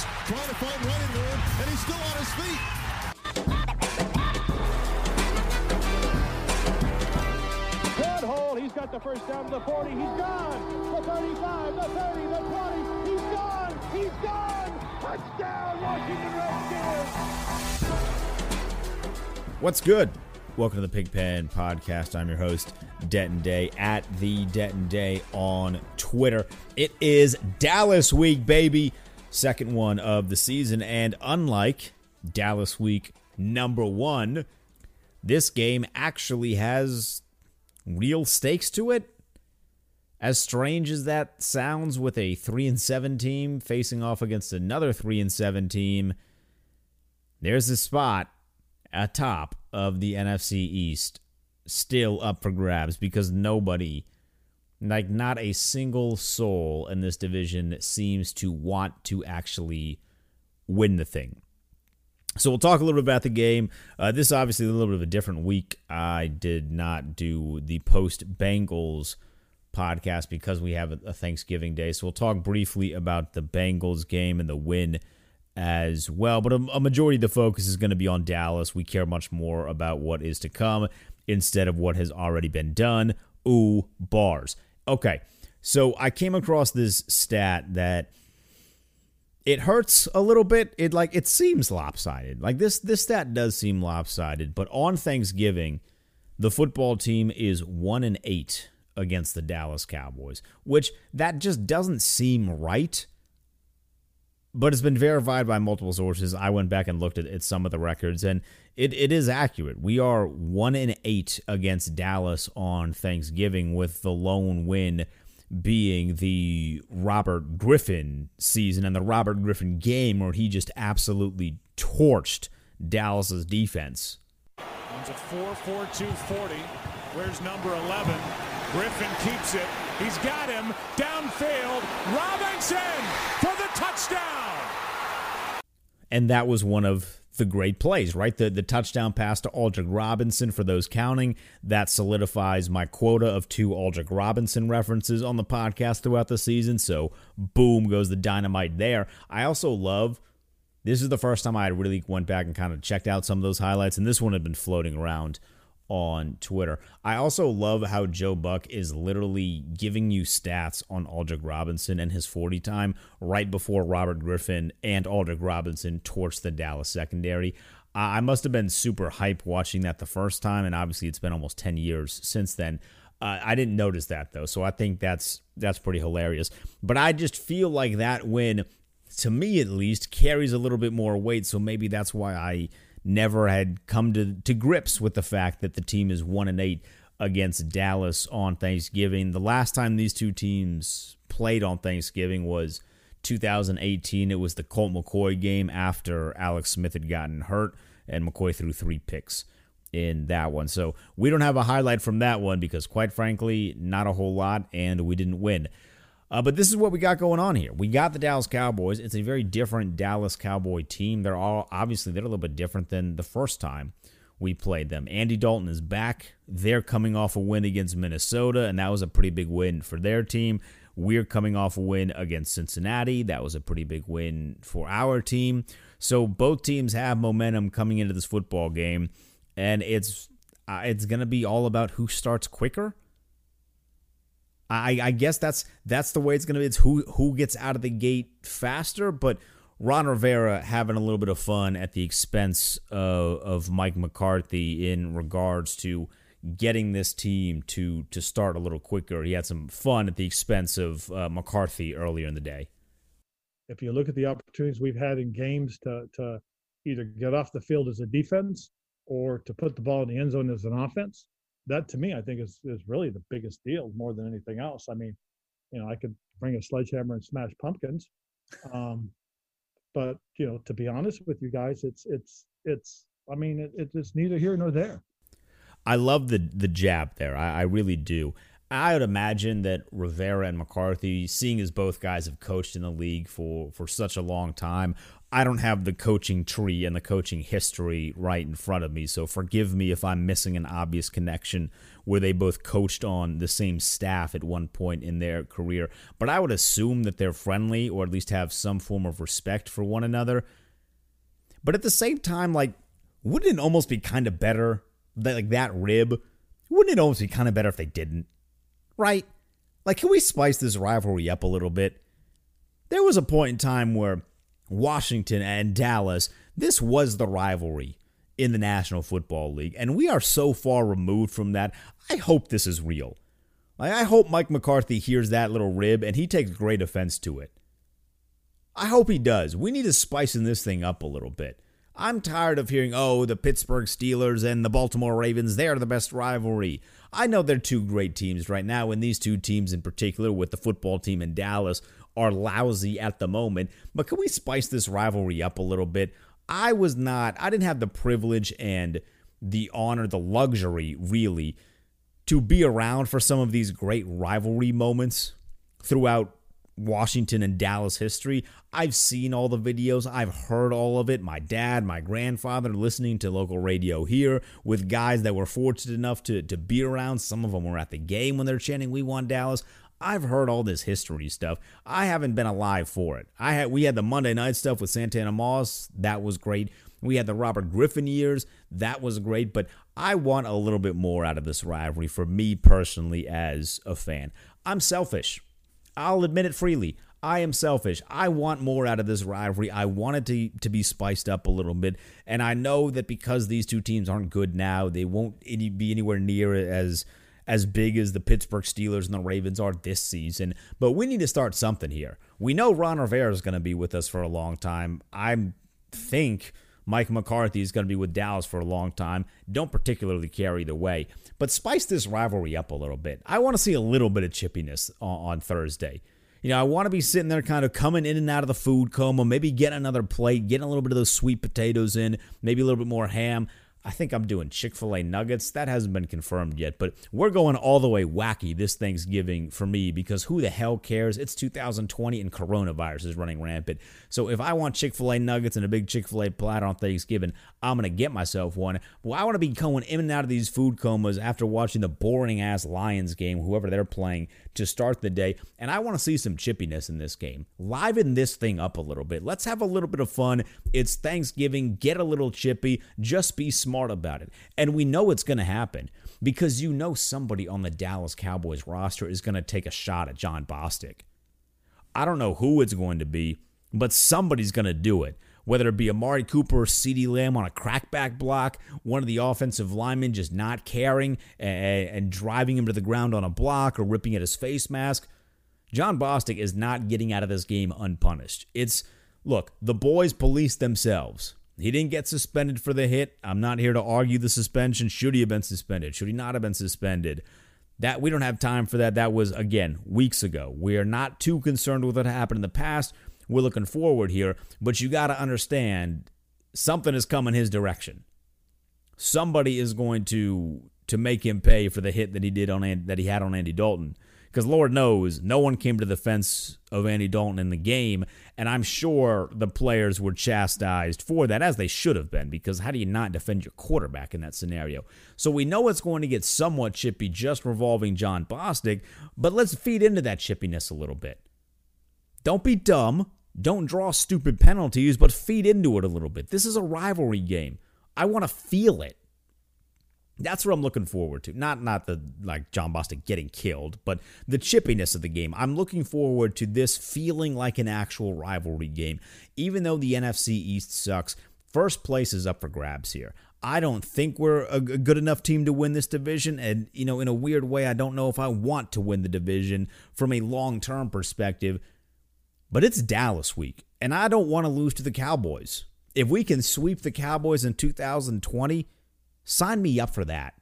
Backwards, trying to find running room, and he's still on his feet. Good hole. He's got the first down to the 40. He's gone. The 35, the 30, the 20. He's gone. He's gone. Touchdown, Washington Redskins. What's good? Welcome to the Pigpen Podcast. I'm your host, Denton Day, at the Denton Day on Twitter. It is Dallas week, baby. Second one of the season. And unlike Dallas week number one, this game actually has real stakes to it. As strange as that sounds with a 3 and 7 team facing off against another 3 and 7 team, there's a spot atop of the NFC East still up for grabs because nobody, like not a single soul in this division, seems to want to actually win the thing. So we'll talk a little bit about the game. Uh, this is obviously a little bit of a different week. I did not do the post Bengals podcast because we have a Thanksgiving day. So we'll talk briefly about the Bengals game and the win as well. But a, a majority of the focus is going to be on Dallas. We care much more about what is to come instead of what has already been done. Ooh, bars. Okay, so I came across this stat that it hurts a little bit. It like it seems lopsided. Like this this stat does seem lopsided, but on Thanksgiving, the football team is 1 and 8 against the Dallas Cowboys, which that just doesn't seem right but it's been verified by multiple sources. I went back and looked at, at some of the records, and it, it is accurate. We are one in eight against Dallas on Thanksgiving, with the lone win being the Robert Griffin season and the Robert Griffin game, where he just absolutely torched Dallas's defense. It's a 4 4 2 40. Where's number 11? Griffin keeps it. He's got him downfield. Robinson for the touchdown. And that was one of the great plays, right? The the touchdown pass to Aldrick Robinson for those counting. That solidifies my quota of two Aldrick Robinson references on the podcast throughout the season. So boom goes the dynamite there. I also love this is the first time I had really went back and kind of checked out some of those highlights, and this one had been floating around on Twitter. I also love how Joe Buck is literally giving you stats on Aldrick Robinson and his 40 time right before Robert Griffin and Aldrick Robinson torched the Dallas secondary. I must have been super hype watching that the first time, and obviously it's been almost 10 years since then. Uh, I didn't notice that though, so I think that's that's pretty hilarious. But I just feel like that win, to me at least, carries a little bit more weight. So maybe that's why I never had come to, to grips with the fact that the team is 1 and 8 against Dallas on Thanksgiving. The last time these two teams played on Thanksgiving was 2018. It was the Colt McCoy game after Alex Smith had gotten hurt, and McCoy threw three picks in that one. So we don't have a highlight from that one because, quite frankly, not a whole lot, and we didn't win. Uh, but this is what we got going on here. We got the Dallas Cowboys. It's a very different Dallas Cowboy team. They're all obviously they're a little bit different than the first time we played them. Andy Dalton is back. They're coming off a win against Minnesota, and that was a pretty big win for their team. We're coming off a win against Cincinnati. That was a pretty big win for our team. So both teams have momentum coming into this football game, and it's uh, it's going to be all about who starts quicker. I, I guess that's that's the way it's going to be. It's who who gets out of the gate faster, but Ron Rivera having a little bit of fun at the expense of, of Mike McCarthy in regards to getting this team to to start a little quicker. He had some fun at the expense of uh, McCarthy earlier in the day. If you look at the opportunities we've had in games to to either get off the field as a defense or to put the ball in the end zone as an offense, that to me I think is is really the biggest deal more than anything else. I mean, you know, I could bring a sledgehammer and smash pumpkins. Um, but you know, to be honest with you guys, it's it's it's. I mean, it, it's neither here nor there. I love the the jab there. I, I really do. I would imagine that Rivera and McCarthy, seeing as both guys have coached in the league for, for such a long time, I don't have the coaching tree and the coaching history right in front of me. So forgive me if I'm missing an obvious connection where they both coached on the same staff at one point in their career. But I would assume that they're friendly or at least have some form of respect for one another. But at the same time, like, wouldn't it almost be kind of better that like that rib? Wouldn't it almost be kind of better if they didn't? Right? Like, can we spice this rivalry up a little bit? There was a point in time where Washington and Dallas, this was the rivalry in the National Football League. And we are so far removed from that. I hope this is real. I hope Mike McCarthy hears that little rib and he takes great offense to it. I hope he does. We need to spicing this thing up a little bit. I'm tired of hearing, oh, the Pittsburgh Steelers and the Baltimore Ravens, they are the best rivalry. I know they're two great teams right now, and these two teams in particular, with the football team in Dallas, are lousy at the moment. But can we spice this rivalry up a little bit? I was not, I didn't have the privilege and the honor, the luxury, really, to be around for some of these great rivalry moments throughout Washington and Dallas history. I've seen all the videos, I've heard all of it. My dad, my grandfather listening to local radio here with guys that were fortunate enough to, to be around. Some of them were at the game when they're chanting, We want Dallas. I've heard all this history stuff. I haven't been alive for it. I had we had the Monday night stuff with Santana Moss. That was great. We had the Robert Griffin years. That was great. But I want a little bit more out of this rivalry for me personally as a fan. I'm selfish. I'll admit it freely. I am selfish. I want more out of this rivalry. I want it to, to be spiced up a little bit. And I know that because these two teams aren't good now, they won't any, be anywhere near as as big as the Pittsburgh Steelers and the Ravens are this season. But we need to start something here. We know Ron Rivera is going to be with us for a long time. I think Mike McCarthy is going to be with Dallas for a long time. Don't particularly care either way. But spice this rivalry up a little bit. I want to see a little bit of chippiness on, Thursday. You know, I want to be sitting there kind of coming in and out of the food coma, maybe getting another plate, getting a little bit of those sweet potatoes in, maybe a little bit more ham. I think I'm doing Chick fil A nuggets. That hasn't been confirmed yet, but we're going all the way wacky this Thanksgiving for me because who the hell cares? It's 2020 and coronavirus is running rampant. So if I want Chick fil A nuggets and a big Chick fil A platter on Thanksgiving, I'm going to get myself one. Well, I want to be going in and out of these food comas after watching the boring ass Lions game, whoever they're playing, to start the day. And I want to see some chippiness in this game. Liven this thing up a little bit. Let's have a little bit of fun. It's Thanksgiving. Get a little chippy. Just be smart about it. And we know it's going to happen because you know somebody on the Dallas Cowboys roster is going to take a shot at Jon Bostic. I don't know who it's going to be, but somebody's going to do it whether it be Amari Cooper or CeeDee Lamb on a crackback block, one of the offensive linemen just not caring and, and driving him to the ground on a block or ripping at his face mask. Jon Bostic is not getting out of this game unpunished. It's look, the boys police themselves. He didn't get suspended for the hit. I'm not here to argue the suspension. Should he have been suspended? Should he not have been suspended? That we don't have time for that. That was again weeks ago. We are not too concerned with what happened in the past we're looking forward here, but you got to understand something is coming his direction. Somebody is going to to make him pay for the hit that he did on that he had on Andy Dalton Because Lord knows, no one came to the fence of Andy Dalton in the game. And I'm sure the players were chastised for that, as they should have been, because how do you not defend your quarterback in that scenario? So we know it's going to get somewhat chippy just revolving Jon Bostic, but let's feed into that chippiness a little bit. Don't be dumb. Don't draw stupid penalties, but feed into it a little bit. This is a rivalry game. I want to feel it. That's what I'm looking forward to. Not not the like Jon Bostic getting killed, but the chippiness of the game. I'm looking forward to this feeling like an actual rivalry game. Even though the NFC East sucks, first place is up for grabs here. I don't think we're a good enough team to win this division. And, you know, in a weird way, I don't know if I want to win the division from a long term perspective. But it's Dallas week, and I don't want to lose to the Cowboys. If we can sweep the Cowboys in 2020, sign me up for that.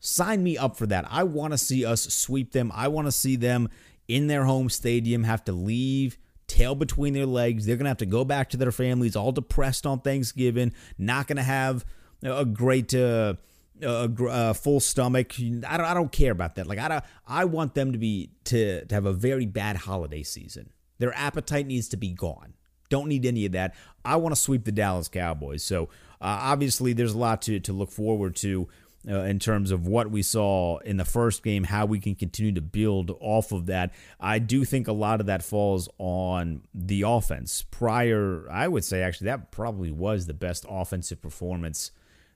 Sign me up for that. I want to see us sweep them. I want to see them in their home stadium have to leave tail between their legs. They're going to have to go back to their families all depressed on Thanksgiving, not going to have a great uh, a, a, full stomach. I don't I don't care about that. Like I don't I want them to be to to have a very bad holiday season. Their appetite needs to be gone. Don't need any of that. I want to sweep the Dallas Cowboys. So uh, obviously, there's a lot to to look forward to. Uh, in terms of what we saw in the first game, how we can continue to build off of that. I do think a lot of that falls on the offense. Prior, I would say actually that probably was the best offensive performance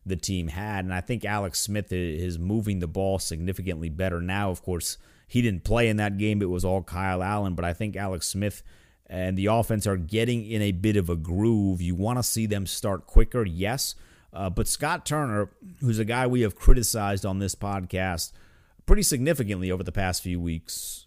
the team had. And I think Alex Smith is moving the ball significantly better now. Of course, he didn't play in that game, it was all Kyle Allen, but I think Alex Smith and the offense are getting in a bit of a groove. You want to see them start quicker, yes. Uh, but Scott Turner, who's a guy we have criticized on this podcast pretty significantly over the past few weeks,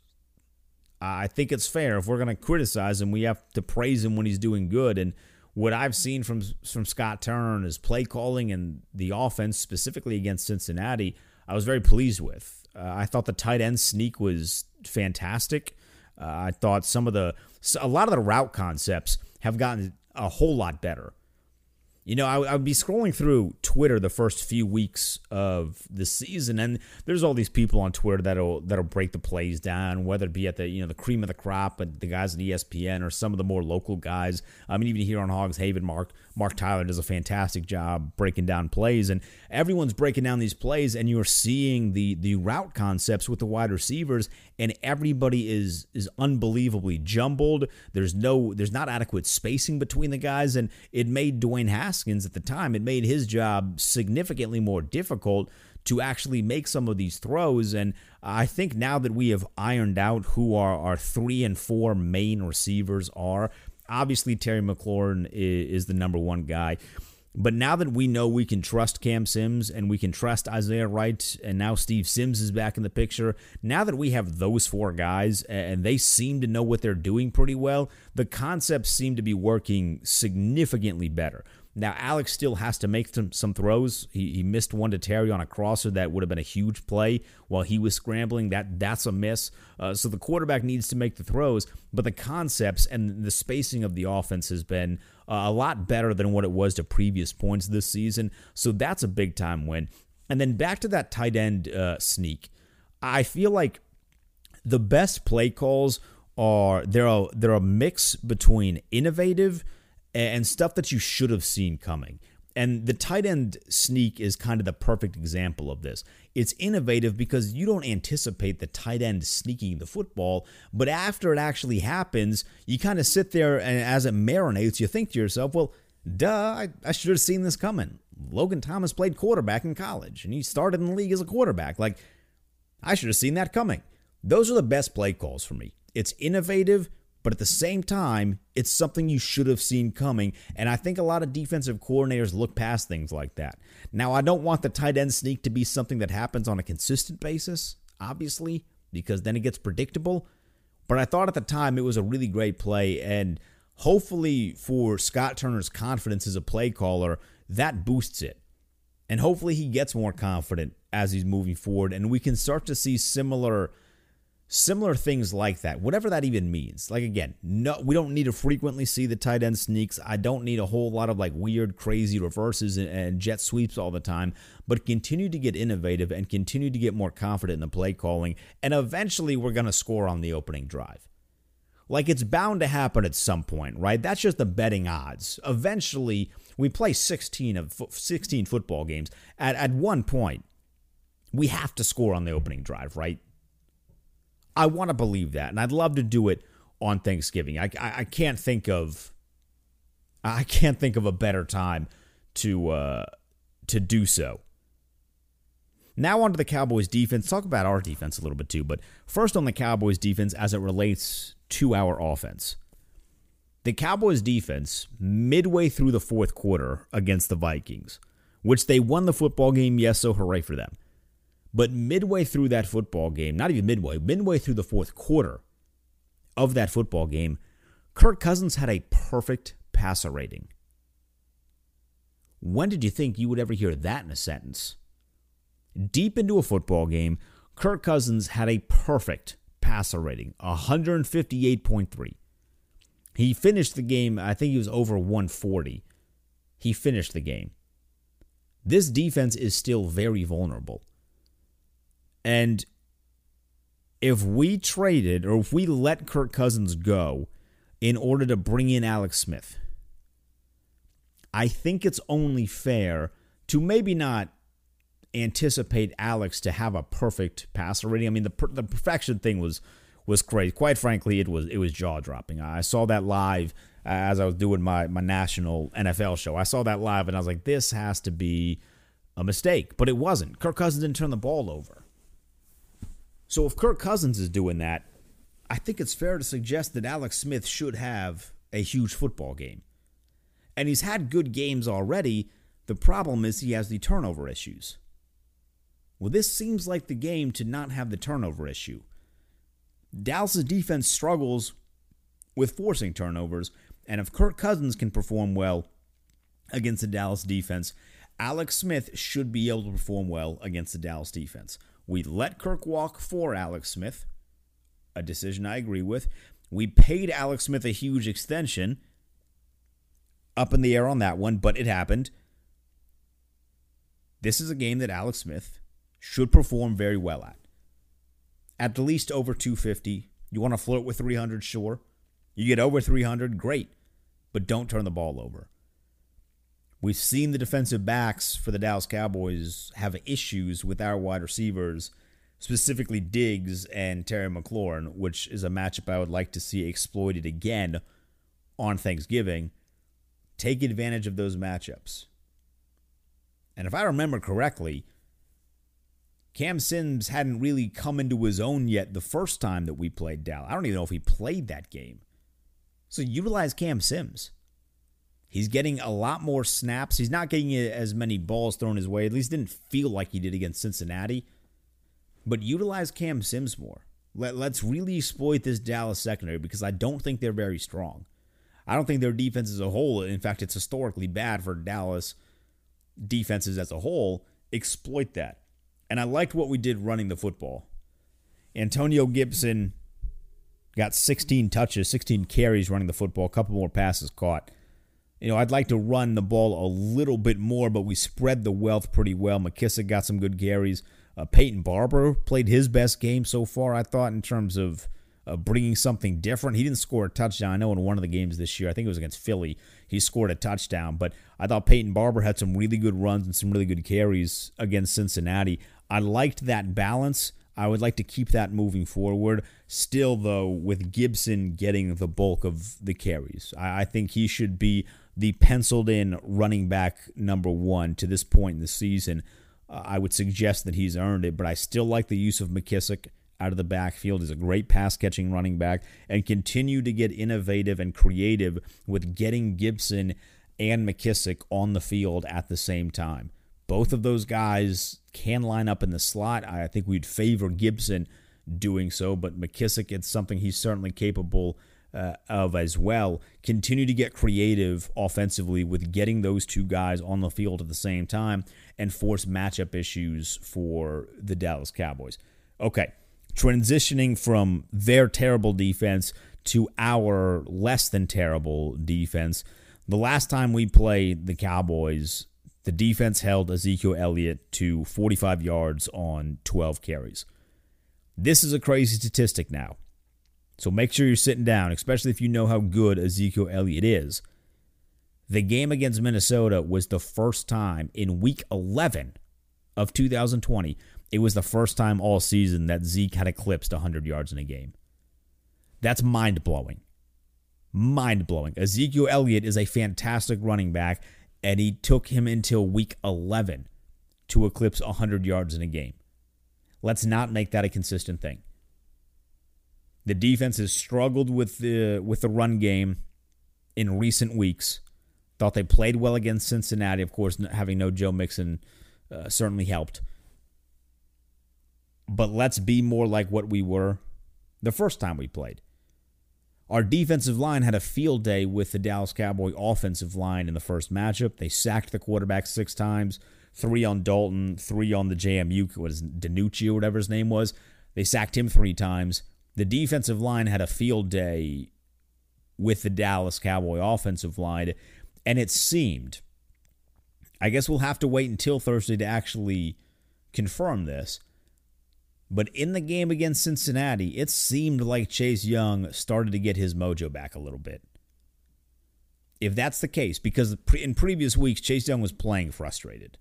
I think it's fair if we're going to criticize him, we have to praise him when he's doing good. And what I've seen from from Scott Turner is play calling and the offense, specifically against Cincinnati, I was very pleased with. Uh, I thought the tight end sneak was fantastic. Uh, I thought some of the a lot of the route concepts have gotten a whole lot better. You know, I, would be scrolling through Twitter the first few weeks of the season, and there's all these people on Twitter that'll that'll break the plays down, whether it be at the you know the cream of the crop, the guys at ESPN or some of the more local guys. I mean, even here on Hogs Haven, Mark Mark Tyler does a fantastic job breaking down plays, and everyone's breaking down these plays, and you're seeing the the route concepts with the wide receivers, and everybody is is unbelievably jumbled. There's no there's not adequate spacing between the guys, and it made Dwayne Haskins at the time it made his job significantly more difficult to actually make some of these throws. And I think now that we have ironed out who our, our three and four main receivers are, obviously Terry McLaurin is, is the number one guy. But now that we know we can trust Cam Sims and we can trust Isaiah Wright, and now Steve Sims is back in the picture, now that we have those four guys and they seem to know what they're doing pretty well, the concepts seem to be working significantly better. Now, Alex still has to make some, some throws. He, he missed one to Terry on a crosser that would have been a huge play while he was scrambling. That That's a miss. Uh, so the quarterback needs to make the throws, but the concepts and the spacing of the offense has been uh, a lot better than what it was to previous points this season. So that's a big time win. And then back to that tight end uh, sneak. I feel like the best play calls are they're a, they're a mix between innovative – and stuff that you should have seen coming. And the tight end sneak is kind of the perfect example of this. It's innovative because you don't anticipate the tight end sneaking the football, but after it actually happens, you kind of sit there and as it marinates, you think to yourself, well, duh, I, I should have seen this coming. Logan Thomas played quarterback in college and he started in the league as a quarterback. Like, I should have seen that coming. Those are the best play calls for me. It's innovative, but at the same time, it's something you should have seen coming. And I think a lot of defensive coordinators look past things like that. Now, I don't want the tight end sneak to be something that happens on a consistent basis, obviously, because then it gets predictable. But I thought at the time it was a really great play. And hopefully, for Scott Turner's confidence as a play caller, that boosts it. And hopefully, he gets more confident as he's moving forward. And we can start to see similar Similar things like that, whatever that even means. Like again, no, we don't need to frequently see the tight end sneaks. I don't need a whole lot of like weird, crazy reverses and, and jet sweeps all the time. But continue to get innovative and continue to get more confident in the play calling, and eventually we're gonna score on the opening drive. Like it's bound to happen at some point, right? That's just the betting odds. Eventually, we play 16 of 16 football games. At at one point, we have to score on the opening drive, right? I want to believe that, and I'd love to do it on Thanksgiving. I, I, I can't think of I can't think of a better time to uh, to do so. Now on to the Cowboys defense. Talk about our defense a little bit too, but first on the Cowboys defense as it relates to our offense. The Cowboys defense midway through the fourth quarter against the Vikings, which they won the football game, yes, so hooray for them. But midway through that football game, not even midway, midway through the fourth quarter of that football game, Kirk Cousins had a perfect passer rating. When did you think you would ever hear that in a sentence? Deep into a football game, Kirk Cousins had a perfect passer rating, 158.3. He finished the game, I think he was over 140. He finished the game. This defense is still very vulnerable. And if we traded or if we let Kirk Cousins go in order to bring in Alex Smith, I think it's only fair to maybe not anticipate Alex to have a perfect passer rating. I mean, the the perfection thing was was great. Quite frankly, it was it was jaw dropping. I saw that live as I was doing my my national NFL show. I saw that live and I was like, this has to be a mistake, but it wasn't. Kirk Cousins didn't turn the ball over. So if Kirk Cousins is doing that, I think it's fair to suggest that Alex Smith should have a huge football game. And he's had good games already. The problem is he has the turnover issues. Well, this seems like the game to not have the turnover issue. Dallas' defense struggles with forcing turnovers, and if Kirk Cousins can perform well against the Dallas defense, Alex Smith should be able to perform well against the Dallas defense. We let Kirk walk for Alex Smith, a decision I agree with. We paid Alex Smith a huge extension. Up in the air on that one, but it happened. This is a game that Alex Smith should perform very well at. At least over 250. You want to flirt with 300, sure. You get over 300, great. But don't turn the ball over. We've seen the defensive backs for the Dallas Cowboys have issues with our wide receivers, specifically Diggs and Terry McLaurin, which is a matchup I would like to see exploited again on Thanksgiving. Take advantage of those matchups. And if I remember correctly, Cam Sims hadn't really come into his own yet the first time that we played Dallas. I don't even know if he played that game. So utilize Cam Sims. He's getting a lot more snaps. He's not getting as many balls thrown his way. At least didn't feel like he did against Cincinnati. But utilize Cam Sims more. Let, let's really exploit this Dallas secondary because I don't think they're very strong. I don't think their defense as a whole, in fact, it's historically bad for Dallas defenses as a whole. Exploit that. And I liked what we did running the football. Antonio Gibson got 16 touches, 16 carries running the football, a couple more passes caught. You know, I'd like to run the ball a little bit more, but we spread the wealth pretty well. McKissic got some good carries. Uh, Peyton Barber played his best game so far, I thought, in terms of uh, bringing something different. He didn't score a touchdown. I know in one of the games this year, I think it was against Philly, he scored a touchdown. But I thought Peyton Barber had some really good runs and some really good carries against Cincinnati. I liked that balance. I would like to keep that moving forward. Still, though, with Gibson getting the bulk of the carries, I, I think he should be the penciled in running back number one to this point in the season. Uh, I would suggest that he's earned it, but I still like the use of McKissic out of the backfield. He's a great pass catching running back and continue to get innovative and creative with getting Gibson and McKissic on the field at the same time. Both of those guys can line up in the slot. I think we'd favor Gibson doing so, but McKissic, it's something he's certainly capable uh, of as well. Continue to get creative offensively with getting those two guys on the field at the same time and force matchup issues for the Dallas Cowboys. Okay, transitioning from their terrible defense to our less than terrible defense. The last time we played the Cowboys, the defense held Ezekiel Elliott to 45 yards on 12 carries. This is a crazy statistic now. So make sure you're sitting down, especially if you know how good Ezekiel Elliott is. The game against Minnesota was the first time in week 11 of 2020. It was the first time all season that Zeke had eclipsed 100 yards in a game. That's mind blowing. Mind blowing. Ezekiel Elliott is a fantastic running back, and he took him until week 11 to eclipse 100 yards in a game. Let's not make that a consistent thing. The defense has struggled with the with the run game in recent weeks. Thought they played well against Cincinnati. Of course, having no Joe Mixon uh, certainly helped. But let's be more like what we were the first time we played. Our defensive line had a field day with the Dallas Cowboy offensive line in the first matchup. They sacked the quarterback six times, three on Dalton, three on the JMU, what is DiNucci or whatever his name was. They sacked him three times. The defensive line had a field day with the Dallas Cowboy offensive line, and it seemed, I guess we'll have to wait until Thursday to actually confirm this but in the game against Cincinnati, it seemed like Chase Young started to get his mojo back a little bit. If that's the case, because in previous weeks, Chase Young was playing frustrated.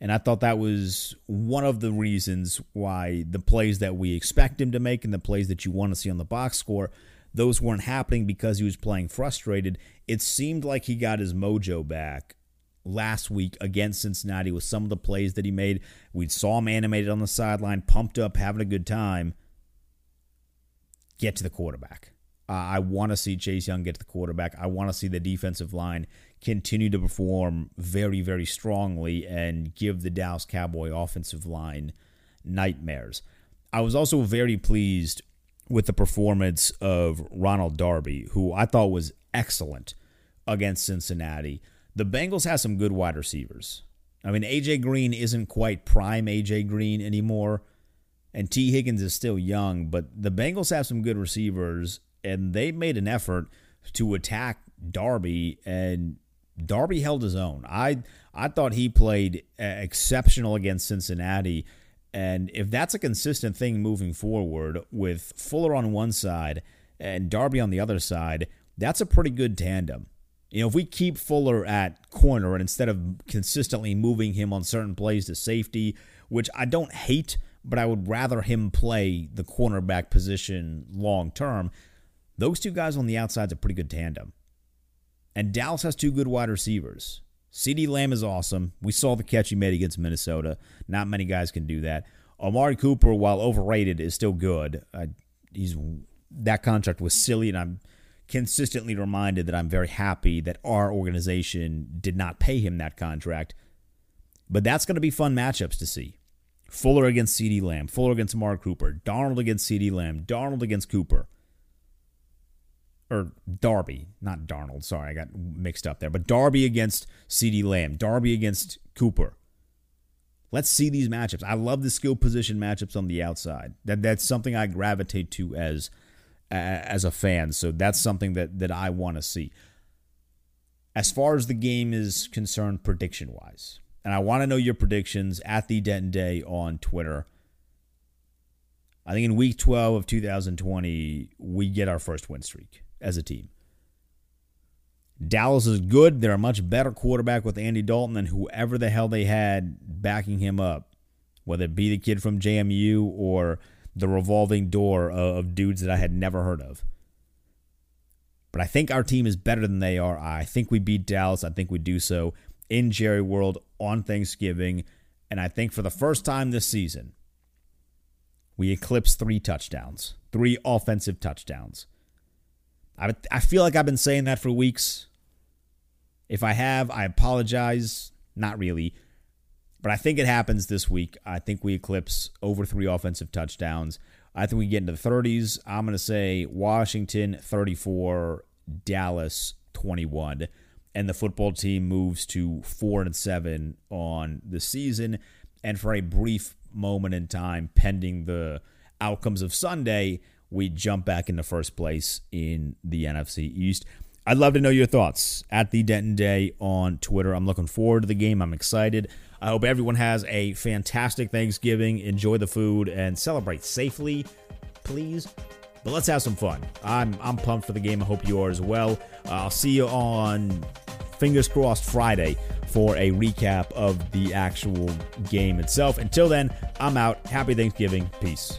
And I thought that was one of the reasons why the plays that we expect him to make and the plays that you want to see on the box score, those weren't happening because he was playing frustrated. It seemed like he got his mojo back last week against Cincinnati with some of the plays that he made. We saw him animated on the sideline, pumped up, having a good time. Get to the quarterback. Uh, I want to see Chase Young get to the quarterback. I want to see the defensive line continue to perform very, very strongly and give the Dallas Cowboy offensive line nightmares. I was also very pleased with the performance of Ronald Darby, who I thought was excellent against Cincinnati the Bengals have some good wide receivers. I mean, AJ Green isn't quite prime AJ Green anymore, and Tee Higgins is still young, but the Bengals have some good receivers, and they made an effort to attack Darby, and Darby held his own. I I thought he played exceptional against Cincinnati, and if that's a consistent thing moving forward with Fuller on one side and Darby on the other side, that's a pretty good tandem. You know, if we keep Fuller at corner and instead of consistently moving him on certain plays to safety, which I don't hate, but I would rather him play the cornerback position long term, those two guys on the outside is a pretty good tandem. And Dallas has two good wide receivers. CeeDee Lamb is awesome. We saw the catch he made against Minnesota. Not many guys can do that. Amari Cooper, while overrated, is still good. Uh, he's that contract was silly, and I'm consistently reminded that I'm very happy that our organization did not pay him that contract. But that's going to be fun matchups to see. Fuller against CeeDee Lamb, Fuller against Amari Cooper, Darnold against CeeDee Lamb, Darnold against Cooper. Or Darby, not Darnold. Sorry, I got mixed up there. But Darby against CeeDee Lamb, Darby against Cooper. Let's see these matchups. I love the skill position matchups on the outside. That that's something I gravitate to as as a fan. So that's something that that I want to see. As far as the game is concerned, prediction wise, and I want to know your predictions at the Denton Day on Twitter. I think in week 12 of 2020, we get our first win streak as a team. Dallas is good. They're a much better quarterback with Andy Dalton than whoever the hell they had backing him up, whether it be the kid from JMU or the revolving door of, dudes that I had never heard of. But I think our team is better than they are. I think we beat Dallas. I think we do so in Jerry World on Thanksgiving. And I think for the first time this season, we eclipse three touchdowns, three offensive touchdowns. I, I feel like I've been saying that for weeks. If I have, I apologize. Not really. But I think it happens this week. I think we eclipse over three offensive touchdowns. I think we get into the 30s. I'm going to say Washington 34, Dallas 21, and the football team moves to 4 and 7 on the season. And for a brief moment in time, pending the outcomes of Sunday, we jump back into first place in the NFC East. I'd love to know your thoughts at the Denton Day on Twitter. I'm looking forward to the game. I'm excited. I hope everyone has a fantastic Thanksgiving. Enjoy the food and celebrate safely, please. But let's have some fun. I'm I'm pumped for the game. I hope you are as well. Uh, I'll see you on fingers crossed Friday for a recap of the actual game itself. Until then, I'm out. Happy Thanksgiving. Peace.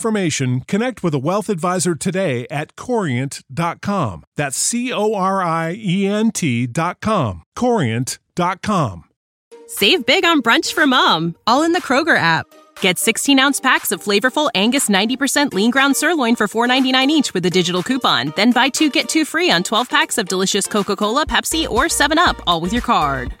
information, connect with a wealth advisor today at corient.com. That's C O R I E N T.com. Corient.com. Save big on brunch for mom, all in the Kroger app. Get 16 ounce packs of flavorful Angus 90% lean ground sirloin for $4.99 each with a digital coupon. Then buy two get two free on 12 packs of delicious Coca Cola, Pepsi, or 7UP, all with your card.